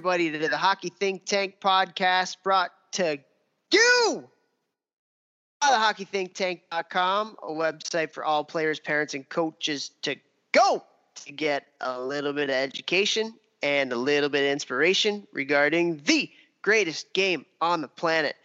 Everybody, to the Hockey Think Tank podcast brought to you by the hockeythinktank.com, a website for all players, parents, and coaches to go to get a little bit of education and a little bit of inspiration regarding the greatest game on the planet.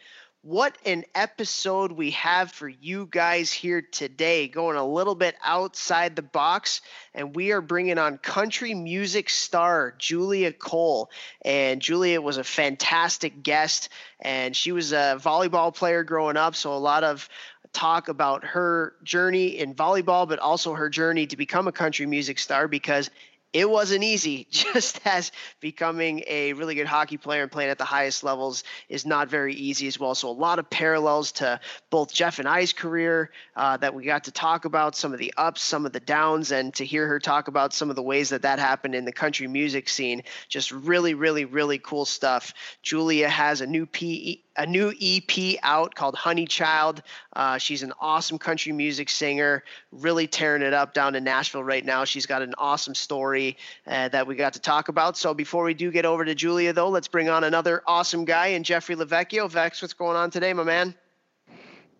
What an episode we have for you guys here today, going a little bit outside the box. And we are bringing on country music star Julia Cole. And Julia was a fantastic guest, and she was a volleyball player growing up. So, a lot of talk about her journey in volleyball, but also her journey to become a country music star because it wasn't easy. Just as becoming a really good hockey player and playing at the highest levels is not very easy as well. So, a lot of parallels to both Jeff and I's career uh, that we got to talk about, some of the ups, some of the downs, and to hear her talk about some of the ways that that happened in the country music scene. Just really, really, really cool stuff. Julia has a new PE a new EP out called Honey Child. Uh, she's an awesome country music singer, really tearing it up down in Nashville right now. She's got an awesome story uh, that we got to talk about. So before we do get over to Julia, though, let's bring on another awesome guy and Jeffrey Lavecchio. Vex, what's going on today, my man?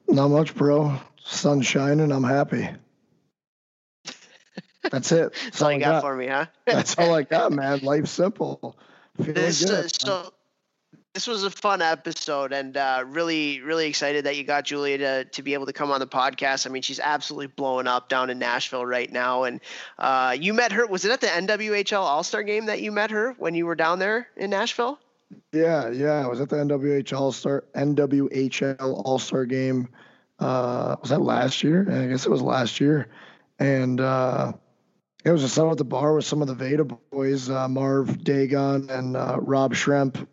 Not much, bro. Sun shining. I'm happy. That's it. That's, all you got, got, for me, huh? That's all I got, man. Life's simple. Feeling this, good. Uh, so this was a fun episode and uh, really really excited that you got julia to, to be able to come on the podcast. I mean she's absolutely blowing up down in nashville right now and uh, you met her was it at the nwhl all-star game that you met her when you were down there in nashville? Yeah yeah i was at the nwhl all-star nwhl all-star game uh, was that last year? I guess it was last year. And uh, it was just out at the bar with some of the Veda boys, uh, Marv Dagon and uh, Rob Schremp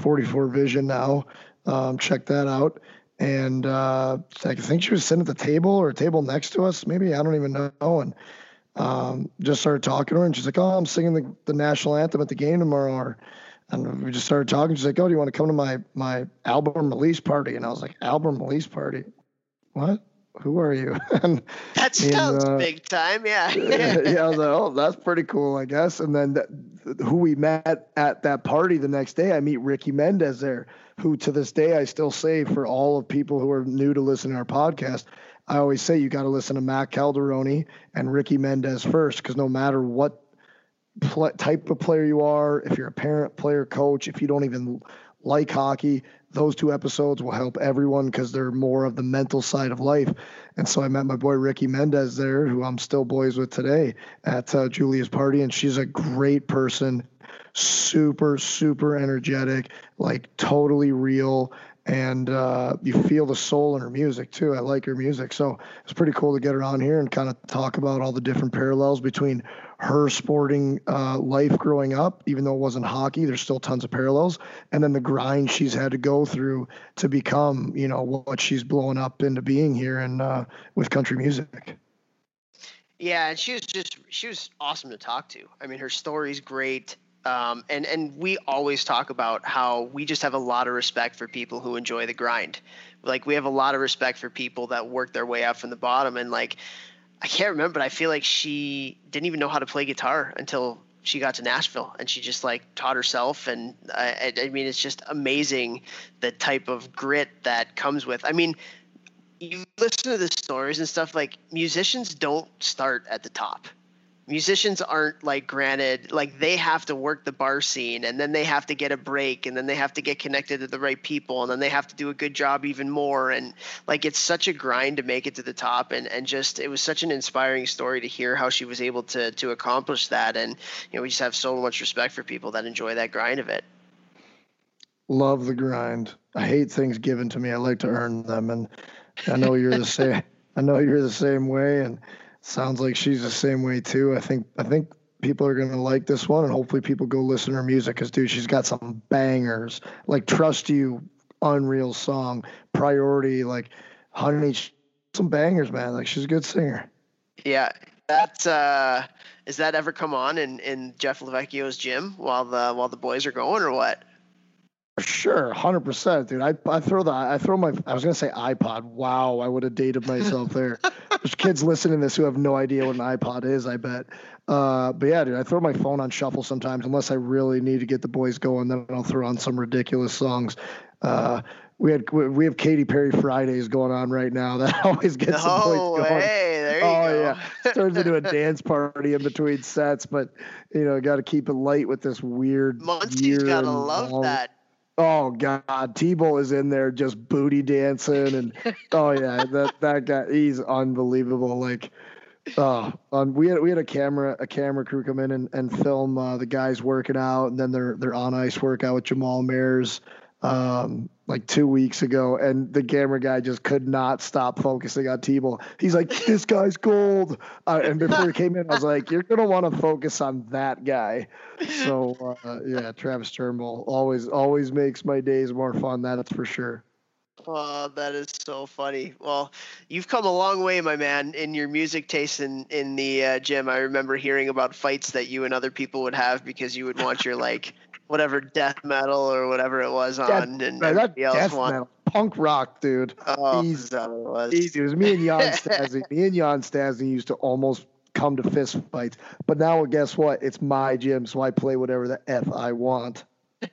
44 Vision now. Um, check that out. And uh, I think she was sitting at the table or table next to us. Maybe I don't even know. And um, just started talking to her, and she's like, "Oh, I'm singing the, the national anthem at the game tomorrow." Or, and we just started talking. She's like, "Oh, do you want to come to my my album release party?" And I was like, "Album release party? What? Who are you?" and, that sounds and, uh, big time. Yeah. yeah. I was like, "Oh, that's pretty cool, I guess." And then who we met at that party the next day, I meet Ricky Mendez there, who to this day I still say for all of people who are new to listen to our podcast, I always say you got to listen to Matt Calderoni and Ricky Mendez first, because no matter what pl- type of player you are, if you're a parent, player, coach, if you don't even like hockey, those two episodes will help everyone because they're more of the mental side of life. And so I met my boy Ricky Mendez there, who I'm still boys with today at uh, Julia's party, and she's a great person, super super energetic, like totally real, and uh, you feel the soul in her music too. I like her music, so it's pretty cool to get her on here and kind of talk about all the different parallels between her sporting uh, life growing up, even though it wasn't hockey, there's still tons of parallels. And then the grind she's had to go through to become, you know, what she's blowing up into being here and uh, with country music. Yeah, and she was just she was awesome to talk to. I mean, her story's great. Um, and and we always talk about how we just have a lot of respect for people who enjoy the grind. Like we have a lot of respect for people that work their way up from the bottom, and like I can't remember, but I feel like she didn't even know how to play guitar until she got to Nashville and she just like taught herself. And I, I mean, it's just amazing the type of grit that comes with. I mean, you listen to the stories and stuff like musicians don't start at the top musicians aren't like granted like they have to work the bar scene and then they have to get a break and then they have to get connected to the right people and then they have to do a good job even more and like it's such a grind to make it to the top and and just it was such an inspiring story to hear how she was able to to accomplish that and you know we just have so much respect for people that enjoy that grind of it. Love the grind. I hate things given to me. I like to earn them and i know you're the same i know you're the same way and Sounds like she's the same way too. I think I think people are gonna like this one, and hopefully people go listen to her music because dude, she's got some bangers like "Trust You," unreal song, "Priority," like "Honey," some bangers, man. Like she's a good singer. Yeah, that's uh, is that ever come on in in Jeff Lavecchio's gym while the while the boys are going or what? Sure, hundred percent, dude. I I throw the I throw my I was gonna say iPod. Wow, I would have dated myself there. There's kids listening to this who have no idea what an iPod is. I bet. Uh, but yeah, dude, I throw my phone on shuffle sometimes unless I really need to get the boys going. Then I'll throw on some ridiculous songs. Uh, we had we have Katy Perry Fridays going on right now. That always gets no the boys going. Way. There you oh go. yeah, turns into a dance party in between sets. But you know, got to keep it light with this weird. Muncie's gotta love long, that. Oh God, T-Bull is in there just booty dancing and oh yeah, that that guy he's unbelievable. Like oh, um, we had we had a camera a camera crew come in and, and film uh, the guys working out and then their on ice workout with Jamal Mayers um, like two weeks ago, and the camera guy just could not stop focusing on T-Bull. He's like, "This guy's gold," uh, and before he came in, I was like, "You're gonna want to focus on that guy." So uh, yeah, Travis Turnbull always always makes my days more fun. That's for sure. Oh, that is so funny. Well, you've come a long way, my man, in your music taste in in the uh, gym. I remember hearing about fights that you and other people would have because you would want your like whatever death metal or whatever it was on, and everybody else death want. metal, punk rock, dude. Oh, Easy. it was? Easy. It was me and Jan Stasny. me and Yan Stastny used to almost come to fist fights. But now, guess what? It's my gym, so I play whatever the f I want.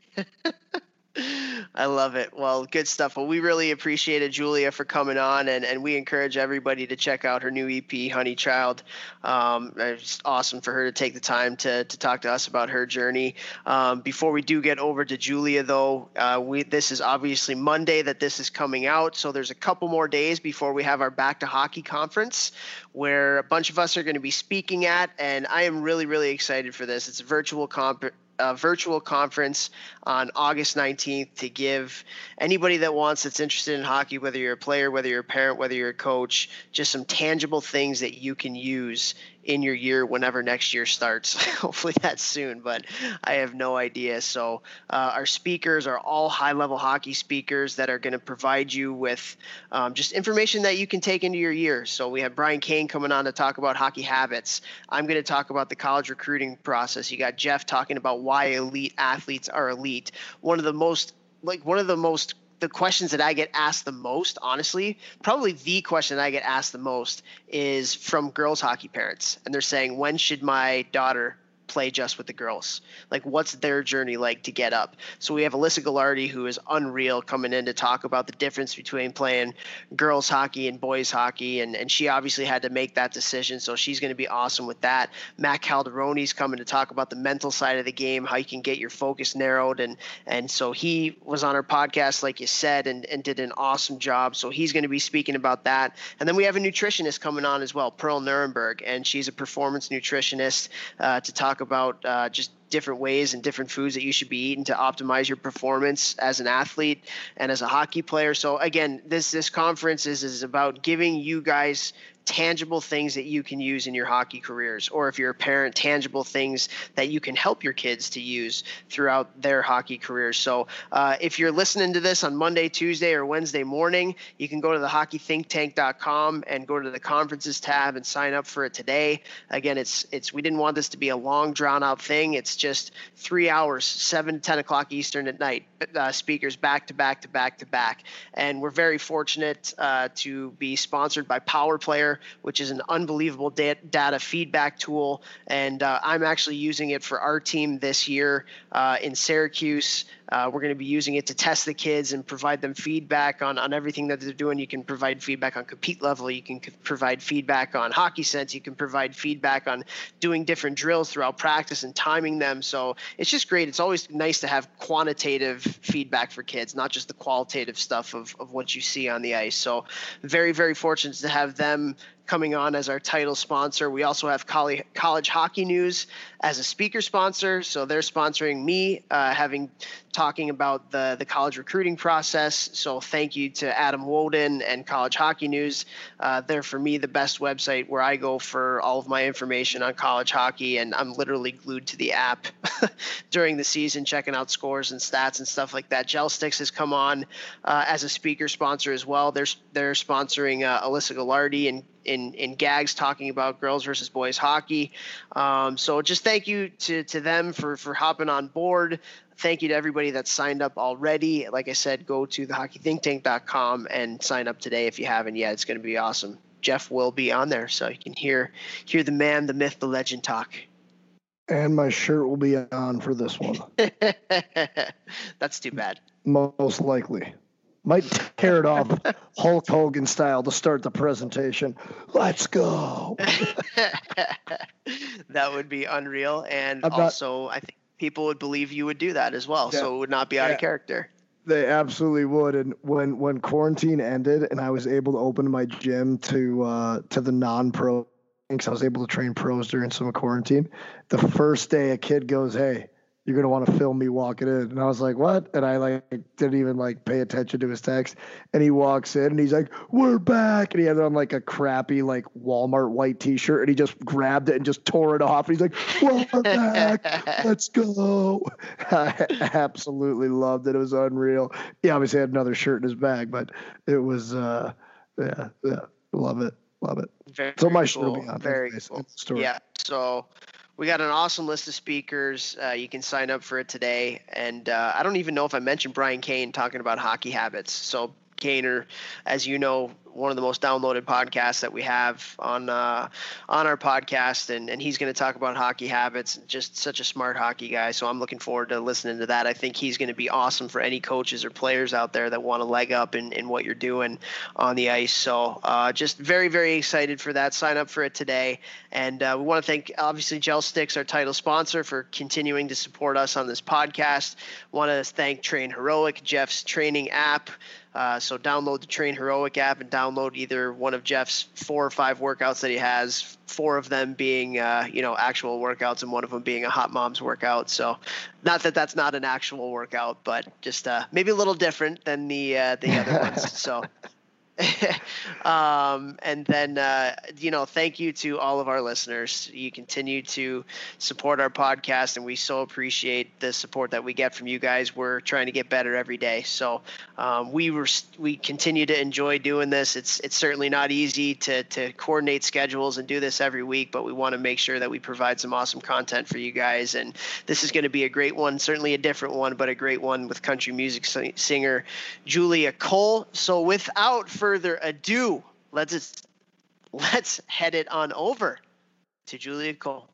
I love it. Well, good stuff. Well, we really appreciated Julia for coming on, and, and we encourage everybody to check out her new EP, Honey Child. Um, it's awesome for her to take the time to, to talk to us about her journey. Um, before we do get over to Julia, though, uh, we this is obviously Monday that this is coming out, so there's a couple more days before we have our Back to Hockey conference, where a bunch of us are going to be speaking at, and I am really, really excited for this. It's a virtual comp a virtual conference on August 19th to give anybody that wants that's interested in hockey, whether you're a player, whether you're a parent, whether you're a coach, just some tangible things that you can use in your year whenever next year starts. Hopefully that's soon, but I have no idea. So uh, our speakers are all high-level hockey speakers that are going to provide you with um, just information that you can take into your year. So we have Brian Kane coming on to talk about hockey habits. I'm going to talk about the college recruiting process. You got Jeff talking about why elite athletes are elite. One of the most like one of the most the questions that I get asked the most, honestly, probably the question I get asked the most is from girls hockey parents. And they're saying, when should my daughter play just with the girls? Like, what's their journey like to get up? So we have Alyssa Gagliardi, who is unreal, coming in to talk about the difference between playing girls hockey and boys hockey. And, and she obviously had to make that decision. So she's going to be awesome with that. Matt Calderoni's coming to talk about the mental side of the game, how you can get your focus narrowed. And, and so he was on our podcast, like you said, and, and did an awesome job. So he's going to be speaking about that. And then we have a nutritionist coming on as well, Pearl Nuremberg, and she's a performance nutritionist uh, to talk about uh, just different ways and different foods that you should be eating to optimize your performance as an athlete and as a hockey player. So again, this this conference is is about giving you guys tangible things that you can use in your hockey careers or if you're a parent tangible things that you can help your kids to use throughout their hockey careers. So uh, if you're listening to this on monday tuesday or wednesday morning you can go to the hockeythinktank.com and go to the conferences tab and sign up for it today. Again it's it's we didn't want this to be a long drawn out thing. It's just three hours 7 to 10 o'clock eastern at night uh, speakers back to back to back to back. And we're very fortunate uh, to be sponsored by power player which is an unbelievable da- data feedback tool. And uh, I'm actually using it for our team this year uh, in Syracuse. Uh, we're going to be using it to test the kids and provide them feedback on, on everything that they're doing. You can provide feedback on compete level. You can provide feedback on hockey sense. You can provide feedback on doing different drills throughout practice and timing them. So it's just great. It's always nice to have quantitative feedback for kids, not just the qualitative stuff of, of what you see on the ice. So very, very fortunate to have them coming on as our title sponsor. We also have College, Hockey News as a speaker sponsor. So they're sponsoring me, uh, having talking about the the college recruiting process. So thank you to Adam Wodon and College Hockey News. Uh, they're for me the best website where I go for all of my information on college hockey, and I'm literally glued to the app during the season, checking out scores and stats and stuff like that. GELSTX has come on uh, as a speaker sponsor as well. They're they're sponsoring uh, Alyssa Gagliardi and in, in gags talking about girls versus boys hockey. Um, so just thank you to, to them for, for hopping on board. Thank you to everybody that's signed up already. Like I said, go to thehockeythinktank.com and sign up today if you haven't yet. It's going to be awesome. Jeff will be on there, so you can hear hear the man, the myth, the legend talk. And my shirt will be on for this one. That's too bad. Most likely. Might tear it off Hulk Hogan style to start the presentation. Let's go. that would be unreal. And I'm also, not, I think people would believe you would do that as well. Yeah, so it would not be out yeah, of character. They absolutely would. And when when quarantine ended and I was able to open my gym to uh, to the non pro because I was able to train pros during some quarantine. The first day a kid goes, Hey, you're gonna want to film me walking in. And I was like, what? And I like didn't even like pay attention to his text. And he walks in and he's like, we're back. And he had on like a crappy like Walmart white T-shirt and he just grabbed it and just tore it off. And he's like, we're back. Let's go. I absolutely loved it. It was unreal. He obviously had another shirt in his bag, but it was uh yeah yeah love it love it. Very so my cool. Very cool. Story. Yeah. So we got an awesome list of speakers. Uh, you can sign up for it today. And uh, I don't even know if I mentioned Brian Kane talking about hockey habits. So Kaner, as you know, one of the most downloaded podcasts that we have on uh, on our podcast, and, and he's going to talk about hockey habits. And just such a smart hockey guy, so I'm looking forward to listening to that. I think he's going to be awesome for any coaches or players out there that want to leg up in, in what you're doing on the ice. So uh, just very very excited for that. Sign up for it today, and uh, we want to thank obviously GELSTX, our title sponsor, for continuing to support us on this podcast. Want to thank TrainHeroic, Jeff's training app. Uh, so download the TrainHeroic app and download either one of Jeff's four or five workouts that he has. Four of them being, uh, you know, actual workouts, and one of them being a Hot Moms workout. So, not that that's not an actual workout, but just uh, maybe a little different than the uh, the other ones. So. um, and then, uh, you know, thank you to all of our listeners. You continue to support our podcast, and we so appreciate the support that we get from you guys. We're trying to get better every day, so um, we were we continue to enjoy doing this. It's it's certainly not easy to to coordinate schedules and do this every week, but we want to make sure that we provide some awesome content for you guys. And this is going to be a great one, certainly a different one, but a great one with country music singer Julia Cole. So without further further ado, let's let's head it on over to Julia Cole.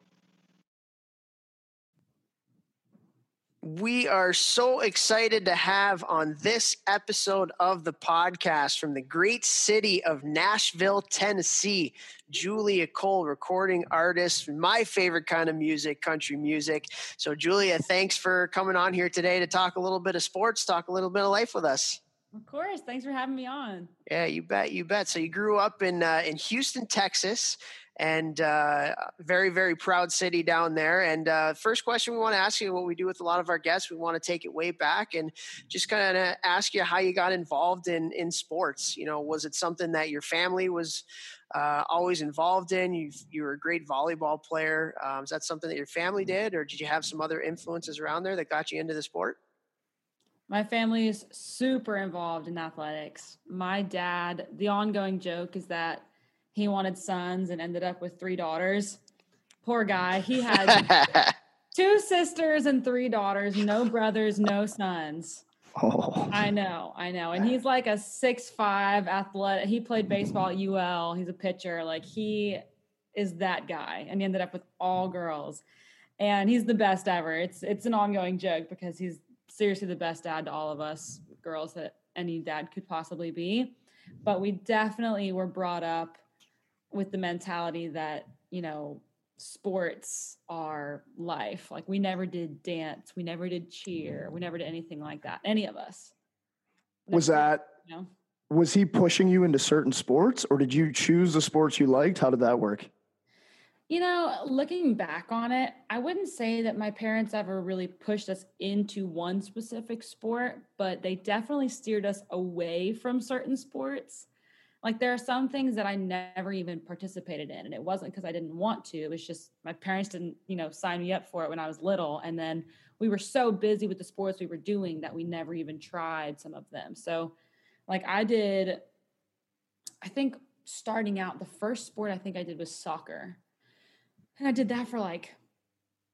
We are so excited to have on this episode of the podcast from the great city of Nashville, Tennessee, Julia Cole, recording artist, my favorite kind of music, country music. So, Julia, thanks for coming on here today to talk a little bit of sports, talk a little bit of life with us. Of course. Thanks for having me on. Yeah, you bet. You bet. So you grew up in uh, in Houston, Texas, and uh, very very proud city down there. And uh, first question we want to ask you, what we do with a lot of our guests, we want to take it way back and just kind of ask you how you got involved in in sports. You know, was it something that your family was uh, always involved in? You you were a great volleyball player. Um, is that something that your family did, or did you have some other influences around there that got you into the sport? My family is super involved in athletics. My dad, the ongoing joke is that he wanted sons and ended up with three daughters. Poor guy. He had two sisters and three daughters, no brothers, no sons. Oh. I know, I know. And he's like a six five athletic. He played baseball at UL. He's a pitcher. Like he is that guy. And he ended up with all girls. And he's the best ever. It's it's an ongoing joke because he's seriously the best dad to all of us girls that any dad could possibly be. But we definitely were brought up with the mentality that, you know, sports are life. Like we never did dance, we never did cheer, we never did anything like that. Any of us. Never was that you know? was he pushing you into certain sports or did you choose the sports you liked? How did that work? You know, looking back on it, I wouldn't say that my parents ever really pushed us into one specific sport, but they definitely steered us away from certain sports. Like there are some things that I never even participated in, and it wasn't because I didn't want to. It was just my parents didn't, you know, sign me up for it when I was little, and then we were so busy with the sports we were doing that we never even tried some of them. So, like I did, I think starting out, the first sport I think I did was soccer and I did that for like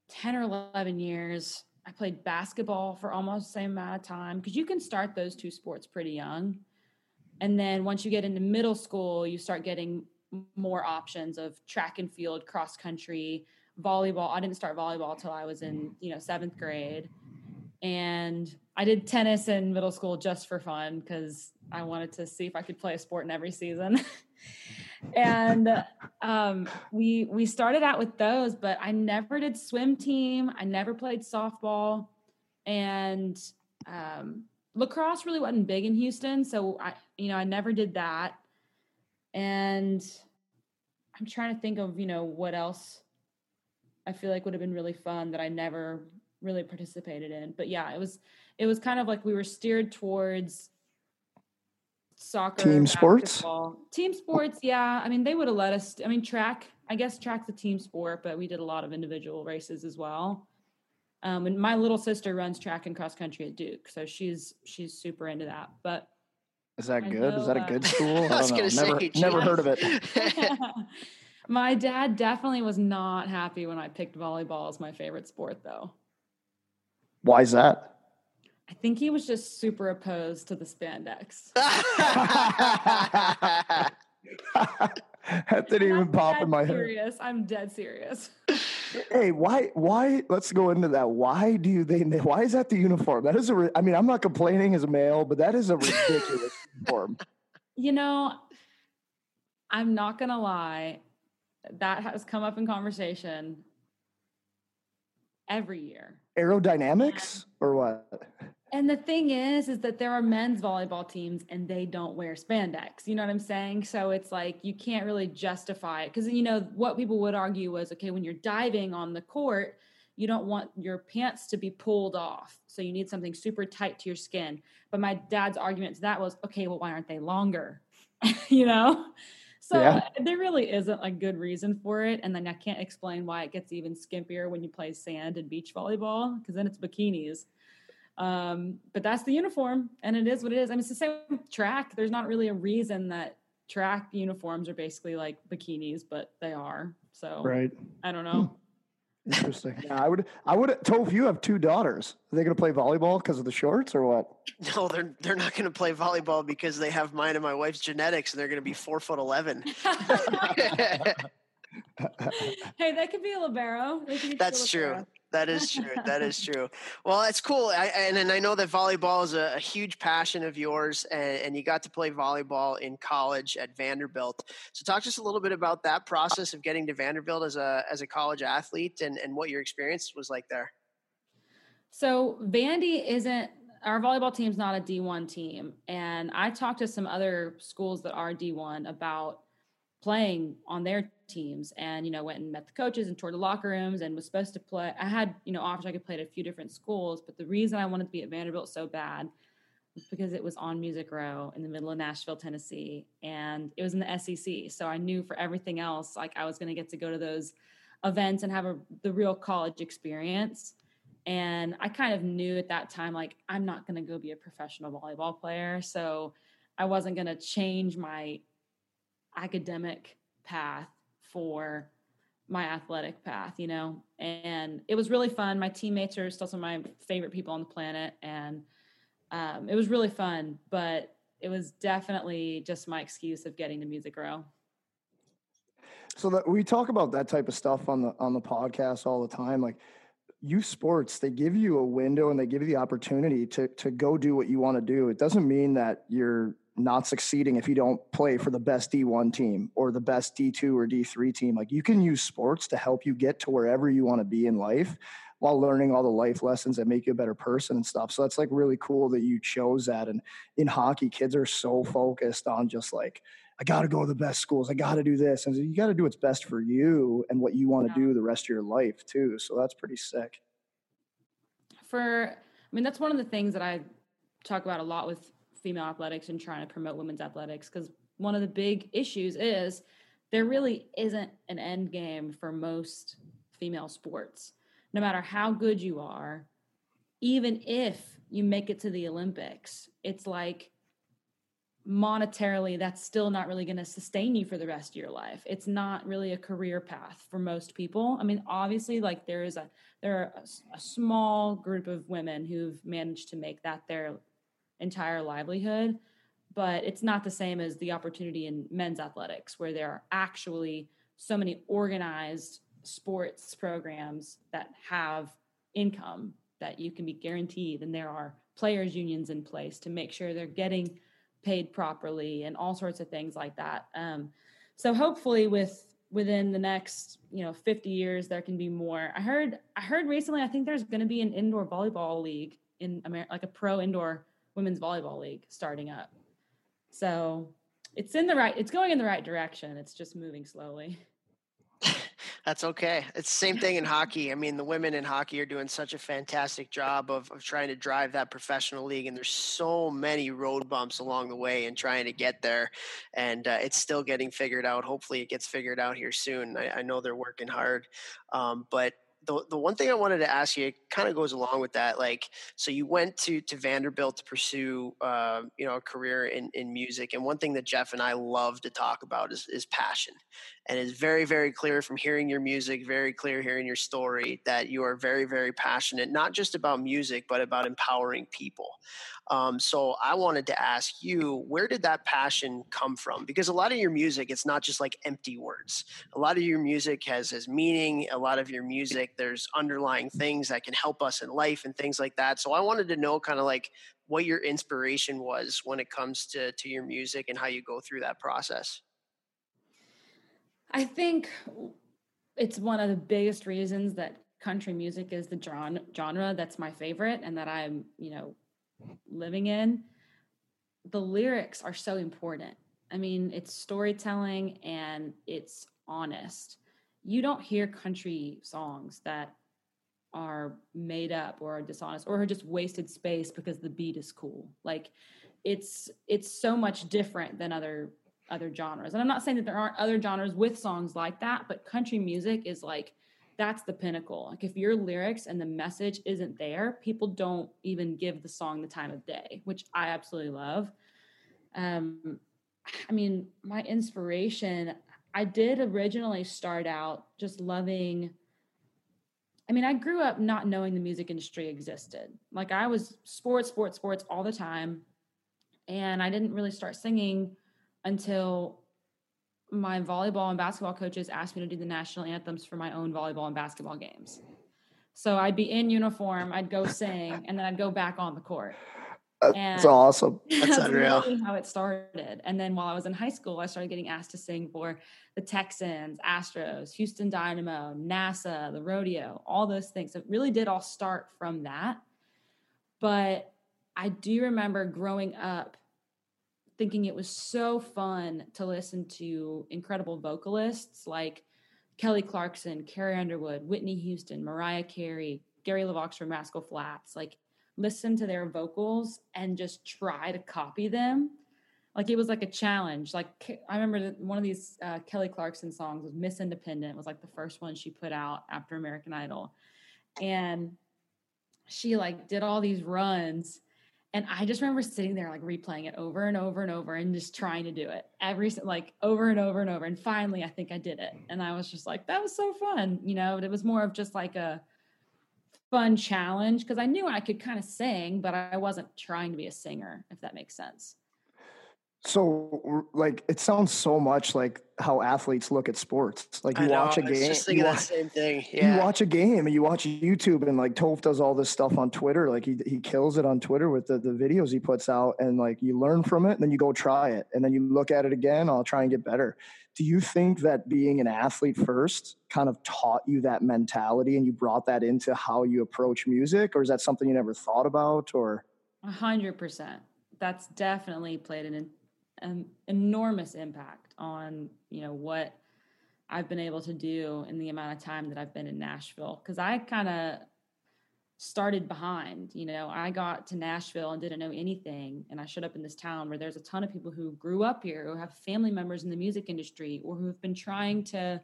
10 or 11 years. I played basketball for almost the same amount of time because you can start those two sports pretty young. And then once you get into middle school, you start getting more options of track and field, cross country, volleyball. I didn't start volleyball until I was in, you know, seventh grade. And I did tennis in middle school just for fun because I wanted to see if I could play a sport in every season. and um, we we started out with those, but I never did swim team. I never played softball, and um, lacrosse really wasn't big in Houston, so I you know I never did that. And I'm trying to think of you know what else I feel like would have been really fun that I never really participated in. But yeah, it was it was kind of like we were steered towards soccer, team sports, team sports. Yeah, I mean they would have let us. I mean track. I guess track's a team sport, but we did a lot of individual races as well. Um, and my little sister runs track and cross country at Duke, so she's she's super into that. But is that good? Know, is that a good school? I, I was going to say, never, never heard of it. my dad definitely was not happy when I picked volleyball as my favorite sport, though. Why is that? I think he was just super opposed to the spandex. that didn't even pop in my serious. head. I'm dead serious. hey, why? Why? Let's go into that. Why do they? Why is that the uniform? That is a. I mean, I'm not complaining as a male, but that is a ridiculous uniform. You know, I'm not gonna lie. That has come up in conversation every year. Aerodynamics or what? And the thing is, is that there are men's volleyball teams and they don't wear spandex. You know what I'm saying? So it's like you can't really justify it because you know what people would argue was okay when you're diving on the court, you don't want your pants to be pulled off, so you need something super tight to your skin. But my dad's argument to that was okay, well, why aren't they longer? you know. So yeah. there really isn't a good reason for it. And then I can't explain why it gets even skimpier when you play sand and beach volleyball because then it's bikinis. Um, but that's the uniform, and it is what it is. I mean, it's the same track. There's not really a reason that track uniforms are basically like bikinis, but they are. So right. I don't know. Interesting. Yeah, I would. I would. Toph, you have two daughters. Are they going to play volleyball because of the shorts, or what? No, they're they're not going to play volleyball because they have mine and my wife's genetics, and they're going to be four foot eleven. hey, that could be a libero. That's true. That is true. that is true. Well, it's cool. I, and, and I know that volleyball is a, a huge passion of yours, and, and, you got to play volleyball in college at Vanderbilt. So, talk to us a little bit about that process of getting to Vanderbilt as a as a college athlete, and, and what your experience was like there. So, Vandy isn't our volleyball team's not a D1 team, and I talked to some other schools that are D1 about playing on their teams and you know went and met the coaches and toured the locker rooms and was supposed to play. I had you know offers i could play at a few different schools but the reason i wanted to be at vanderbilt so bad was because it was on music row in the middle of nashville tennessee and it was in the sec so i knew for everything else like i was going to get to go to those events and have a, the real college experience. And i kind of knew at that time like i'm not going to go be a professional volleyball player. So i wasn't going to change my academic path for my athletic path, you know. And it was really fun. My teammates are still some of my favorite people on the planet, and um, it was really fun. But it was definitely just my excuse of getting to Music Row. So that we talk about that type of stuff on the on the podcast all the time, like youth sports they give you a window and they give you the opportunity to to go do what you want to do it doesn't mean that you're not succeeding if you don't play for the best D1 team or the best D2 or D3 team. Like you can use sports to help you get to wherever you want to be in life while learning all the life lessons that make you a better person and stuff. So that's like really cool that you chose that. And in hockey, kids are so focused on just like, I got to go to the best schools. I got to do this. And so you got to do what's best for you and what you want to yeah. do the rest of your life too. So that's pretty sick. For, I mean, that's one of the things that I talk about a lot with female athletics and trying to promote women's athletics because one of the big issues is there really isn't an end game for most female sports. No matter how good you are, even if you make it to the Olympics, it's like monetarily that's still not really going to sustain you for the rest of your life. It's not really a career path for most people. I mean, obviously like there is a there are a, a small group of women who've managed to make that their entire livelihood. but it's not the same as the opportunity in men's athletics where there are actually so many organized sports programs that have income that you can be guaranteed and there are players unions in place to make sure they're getting paid properly and all sorts of things like that um, so hopefully with within the next you know 50 years there can be more i heard i heard recently i think there's going to be an indoor volleyball league in america like a pro indoor women's volleyball league starting up so it's in the right it's going in the right direction it's just moving slowly That's okay. It's the same thing in hockey. I mean, the women in hockey are doing such a fantastic job of, of trying to drive that professional league, and there's so many road bumps along the way in trying to get there, and uh, it's still getting figured out. Hopefully, it gets figured out here soon. I, I know they're working hard, um, but the, the one thing I wanted to ask you kind of goes along with that. Like, so you went to, to Vanderbilt to pursue, uh, you know, a career in, in music. And one thing that Jeff and I love to talk about is, is passion. And it's very, very clear from hearing your music, very clear hearing your story that you are very, very passionate, not just about music, but about empowering people. Um, so I wanted to ask you, where did that passion come from? Because a lot of your music, it's not just like empty words. A lot of your music has has meaning. A lot of your music, there's underlying things that can help us in life and things like that. So I wanted to know kind of like what your inspiration was when it comes to to your music and how you go through that process. I think it's one of the biggest reasons that country music is the genre that's my favorite and that I'm, you know, living in, the lyrics are so important. I mean, it's storytelling and it's honest. You don't hear country songs that are made up or are dishonest or are just wasted space because the beat is cool. Like it's it's so much different than other other genres. And I'm not saying that there aren't other genres with songs like that, but country music is like that's the pinnacle. Like if your lyrics and the message isn't there, people don't even give the song the time of day, which I absolutely love. Um, I mean, my inspiration, I did originally start out just loving. I mean, I grew up not knowing the music industry existed. Like I was sports, sports, sports all the time. And I didn't really start singing until my volleyball and basketball coaches asked me to do the national anthems for my own volleyball and basketball games. So I'd be in uniform, I'd go sing, and then I'd go back on the court. That's and awesome. That's, that's unreal. Really how it started. And then while I was in high school, I started getting asked to sing for the Texans, Astros, Houston Dynamo, NASA, the rodeo, all those things. It really did all start from that. But I do remember growing up thinking it was so fun to listen to incredible vocalists like Kelly Clarkson, Carrie Underwood, Whitney Houston, Mariah Carey, Gary LeVox from Rascal Flatts. Like, listen to their vocals and just try to copy them. Like, it was like a challenge. Like, I remember one of these uh, Kelly Clarkson songs was Miss Independent, was like the first one she put out after American Idol. And she like did all these runs and I just remember sitting there like replaying it over and over and over and just trying to do it every like over and over and over. And finally, I think I did it. Mm. And I was just like, that was so fun. You know, it was more of just like a fun challenge because I knew I could kind of sing, but I wasn't trying to be a singer, if that makes sense. So, like, it sounds so much like how athletes look at sports. Like, you know, watch a game. Just thinking you watch, the same thing. Yeah. You watch a game and you watch YouTube, and like Toph does all this stuff on Twitter. Like, he he kills it on Twitter with the the videos he puts out, and like you learn from it, and then you go try it, and then you look at it again. I'll try and get better. Do you think that being an athlete first kind of taught you that mentality, and you brought that into how you approach music, or is that something you never thought about? Or a hundred percent. That's definitely played an an enormous impact on you know what I've been able to do in the amount of time that I've been in Nashville because I kind of started behind. You know, I got to Nashville and didn't know anything, and I showed up in this town where there's a ton of people who grew up here, who have family members in the music industry, or who have been trying to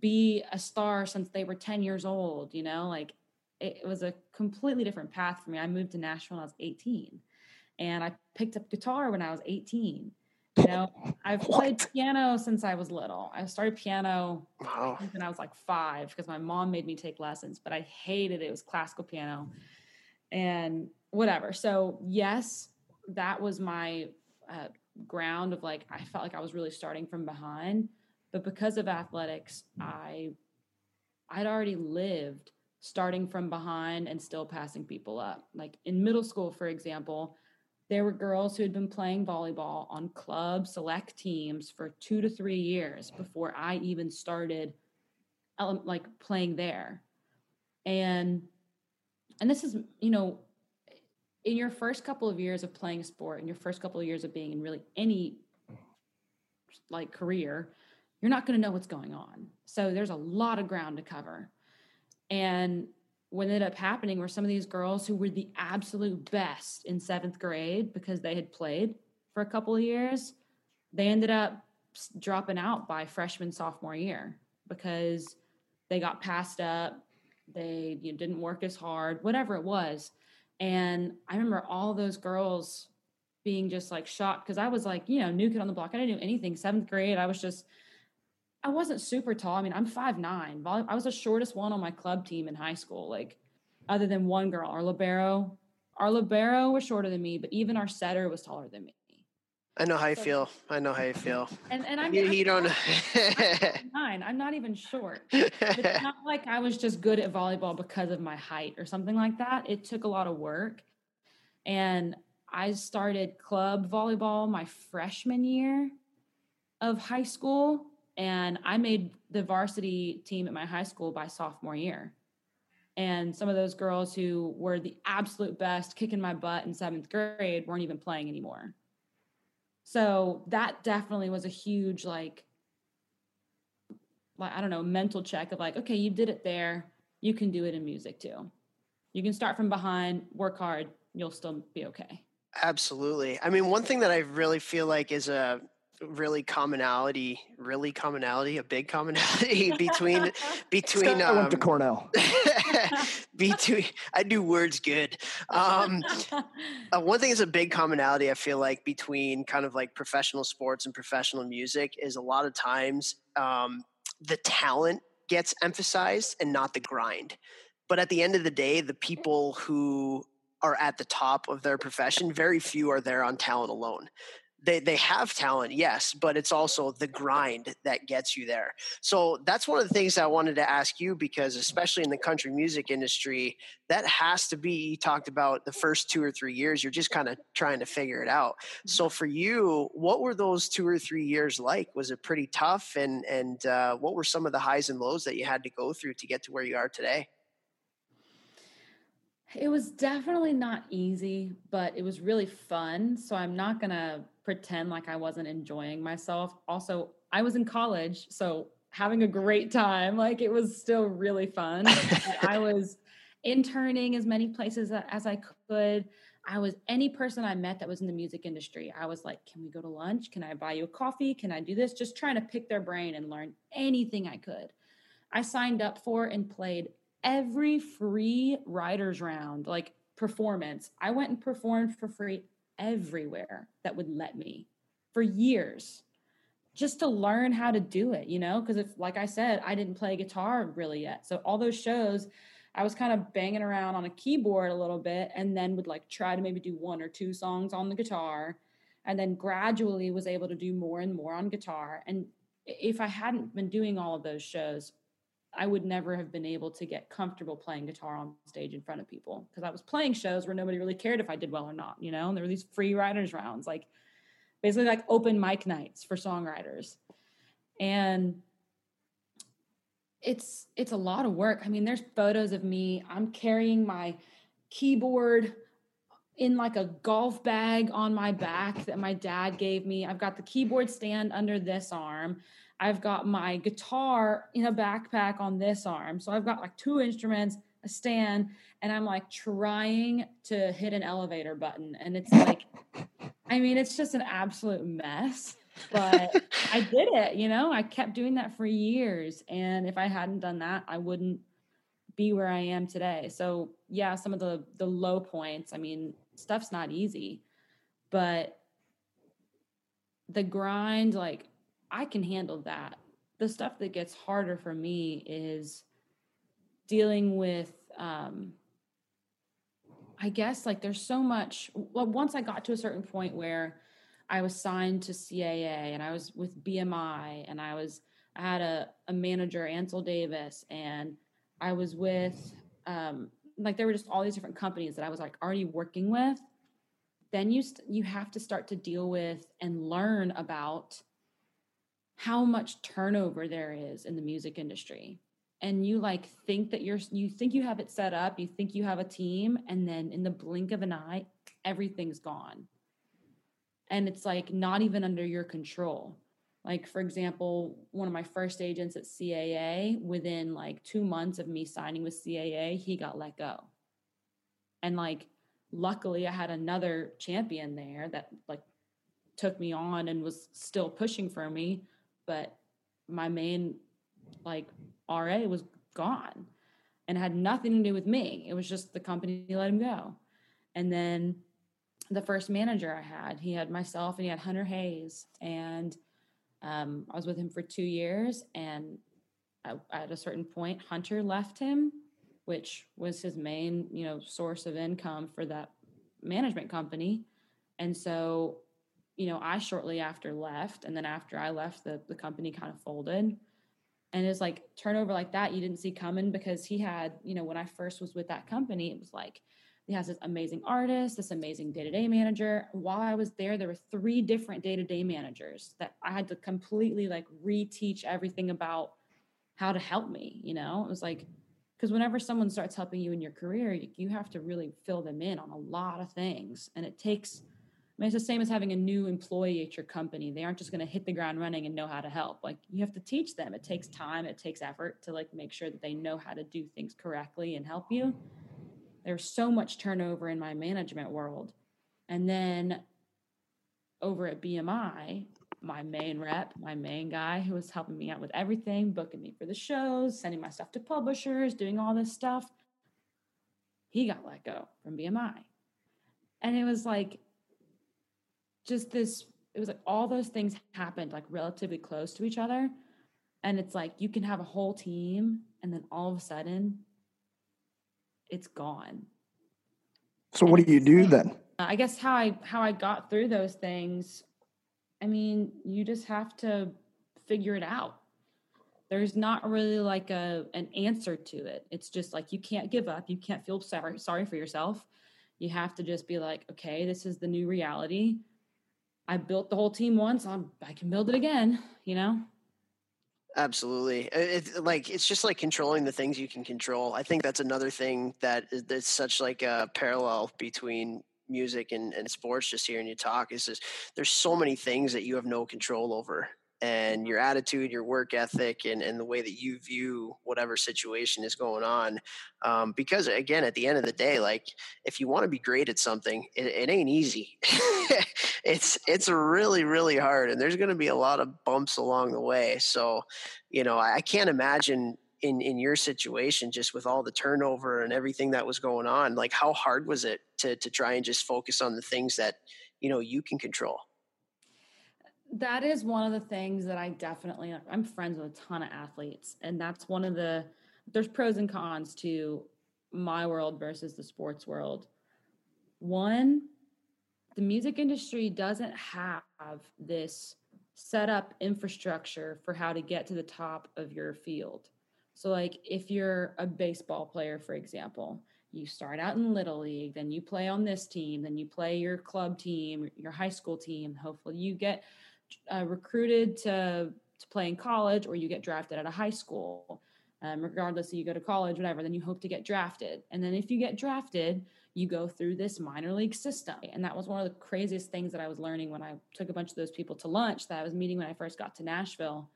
be a star since they were 10 years old. You know, like it was a completely different path for me. I moved to Nashville when I was 18 and I picked up guitar when I was 18. You know, I've played piano since I was little. I started piano wow. when I was like five because my mom made me take lessons, but I hated it. It was classical piano and whatever. So, yes, that was my uh, ground of like I felt like I was really starting from behind, but because of athletics, I I'd already lived starting from behind and still passing people up. Like in middle school, for example, there were girls who had been playing volleyball on club select teams for two to three years before I even started um, like playing there. And and this is, you know, in your first couple of years of playing a sport, in your first couple of years of being in really any like career, you're not going to know what's going on. So there's a lot of ground to cover. And what ended up happening were some of these girls who were the absolute best in seventh grade because they had played for a couple of years, they ended up dropping out by freshman, sophomore year because they got passed up, they you know, didn't work as hard, whatever it was. And I remember all those girls being just like shocked because I was like, you know, new kid on the block. I didn't do anything. Seventh grade, I was just I wasn't super tall. I mean, I'm five nine. I was the shortest one on my club team in high school. Like, other than one girl, our libero, our libero was shorter than me, but even our setter was taller than me. I know how you so, feel. I know how you feel. And and I'm you, you don't. nine. I'm not even short. It's not like I was just good at volleyball because of my height or something like that. It took a lot of work, and I started club volleyball my freshman year of high school and I made the varsity team at my high school by sophomore year. And some of those girls who were the absolute best, kicking my butt in seventh grade, weren't even playing anymore. So that definitely was a huge, like, like I don't know, mental check of like, okay, you did it there. You can do it in music too. You can start from behind, work hard, you'll still be okay. Absolutely. I mean, one thing that I really feel like is a really commonality, really commonality, a big commonality between between. Um, I went to um, Cornell. between, I do words good. Um, uh, one thing is a big commonality. I feel like between kind of like professional sports and professional music is a lot of times um, the talent gets emphasized and not the grind. But at the end of the day, the people who are at the top of their profession, very few are there on talent alone they they have talent, yes, but it's also the grind that gets you there. So that's one of the things I wanted to ask you because especially in the country music industry, that has to be you talked about the first 2 or 3 years you're just kind of trying to figure it out. So mm-hmm. for you, what were those 2 or 3 years like? Was it pretty tough and and uh, what were some of the highs and lows that you had to go through to get to where you are today? It was definitely not easy, but it was really fun. So I'm not going to pretend like I wasn't enjoying myself. Also, I was in college, so having a great time. Like it was still really fun. I was interning as many places as I could. I was any person I met that was in the music industry. I was like, "Can we go to lunch? Can I buy you a coffee? Can I do this?" Just trying to pick their brain and learn anything I could. I signed up for and played every free writers round, like performance. I went and performed for free everywhere that would let me for years just to learn how to do it, you know? Because if, like I said, I didn't play guitar really yet. So all those shows, I was kind of banging around on a keyboard a little bit and then would like try to maybe do one or two songs on the guitar and then gradually was able to do more and more on guitar. And if I hadn't been doing all of those shows, I would never have been able to get comfortable playing guitar on stage in front of people because I was playing shows where nobody really cared if I did well or not, you know, and there were these free writers rounds, like basically like open mic nights for songwriters. And it's it's a lot of work. I mean, there's photos of me. I'm carrying my keyboard in like a golf bag on my back that my dad gave me. I've got the keyboard stand under this arm. I've got my guitar in a backpack on this arm. So I've got like two instruments, a stand, and I'm like trying to hit an elevator button. And it's like, I mean, it's just an absolute mess. But I did it, you know, I kept doing that for years. And if I hadn't done that, I wouldn't be where I am today. So yeah, some of the the low points, I mean, stuff's not easy, but the grind, like I can handle that. The stuff that gets harder for me is dealing with um I guess like there's so much well once I got to a certain point where I was signed to CAA and I was with BMI and I was I had a, a manager, Ansel Davis, and I was with um, like there were just all these different companies that I was like already working with. Then you st- you have to start to deal with and learn about how much turnover there is in the music industry. And you like think that you're you think you have it set up you think you have a team and then in the blink of an eye everything's gone. And it's like not even under your control. Like for example one of my first agents at caa within like two months of me signing with caa he got let go. And like luckily i had another champion there that like took me on and was still pushing for me but my main like RA was gone and had nothing to do with me. It was just the company let him go. And then the first manager I had, he had myself and he had Hunter Hayes. And um, I was with him for two years. And at a certain point, Hunter left him, which was his main, you know, source of income for that management company. And so, you know, I shortly after left. And then after I left, the, the company kind of folded. And it's like turnover like that you didn't see coming because he had you know when i first was with that company it was like he has this amazing artist this amazing day-to-day manager. While i was there there were three different day-to-day managers that i had to completely like reteach everything about how to help me you know? It was like because whenever someone starts helping you in your career you, you have to really fill them in on a lot of things. And it takes I mean, it's the same as having a new employee at your company. They aren't just going to hit the ground running and know how to help. Like you have to teach them. It takes time. It takes effort to like make sure that they know how to do things correctly and help you. There's so much turnover in my management world. And then over at BMI, my main rep, my main guy who was helping me out with everything, booking me for the shows, sending my stuff to publishers, doing all this stuff, he got let go from BMI. And it was like, just this it was like all those things happened like relatively close to each other. And it's like you can have a whole team and then all of a sudden it's gone. So what do you do then? Uh, i guess how i how i got through those things i mean you just have to figure it out. There's not really like a an answer to it. It's just like you can't give up. You can't feel sorry sorry for yourself. You have to just be like okay this is the new reality I built the whole team once. I'm, I can build it again, you know? Absolutely. It's like it's just like controlling the things you can control. I think that's another thing that is that's such like a parallel between music and, and sports just hearing you talk is just there's so many things that you have no control over and your attitude, your work ethic, and, and the way that you view whatever situation is going on. Um, because again, at the end of the day, like if you want to be great at something, it, it ain't easy. it's it's really really hard, and there's going to be a lot of bumps along the way. So, you know, I, I can't imagine in in your situation just with all the turnover and everything that was going on like how hard was it to to try and just focus on the things that you know you can control that is one of the things that I definitely I'm friends with a ton of athletes and that's one of the there's pros and cons to my world versus the sports world. One, the music industry doesn't have this set up infrastructure for how to get to the top of your field. So like if you're a baseball player for example, you start out in little league, then you play on this team, then you play your club team, your high school team, hopefully you get uh, recruited to to play in college or you get drafted at a high school. Um, regardless if you go to college, whatever, then you hope to get drafted. And then if you get drafted, you go through this minor league system. And that was one of the craziest things that I was learning when I took a bunch of those people to lunch that I was meeting when I first got to Nashville.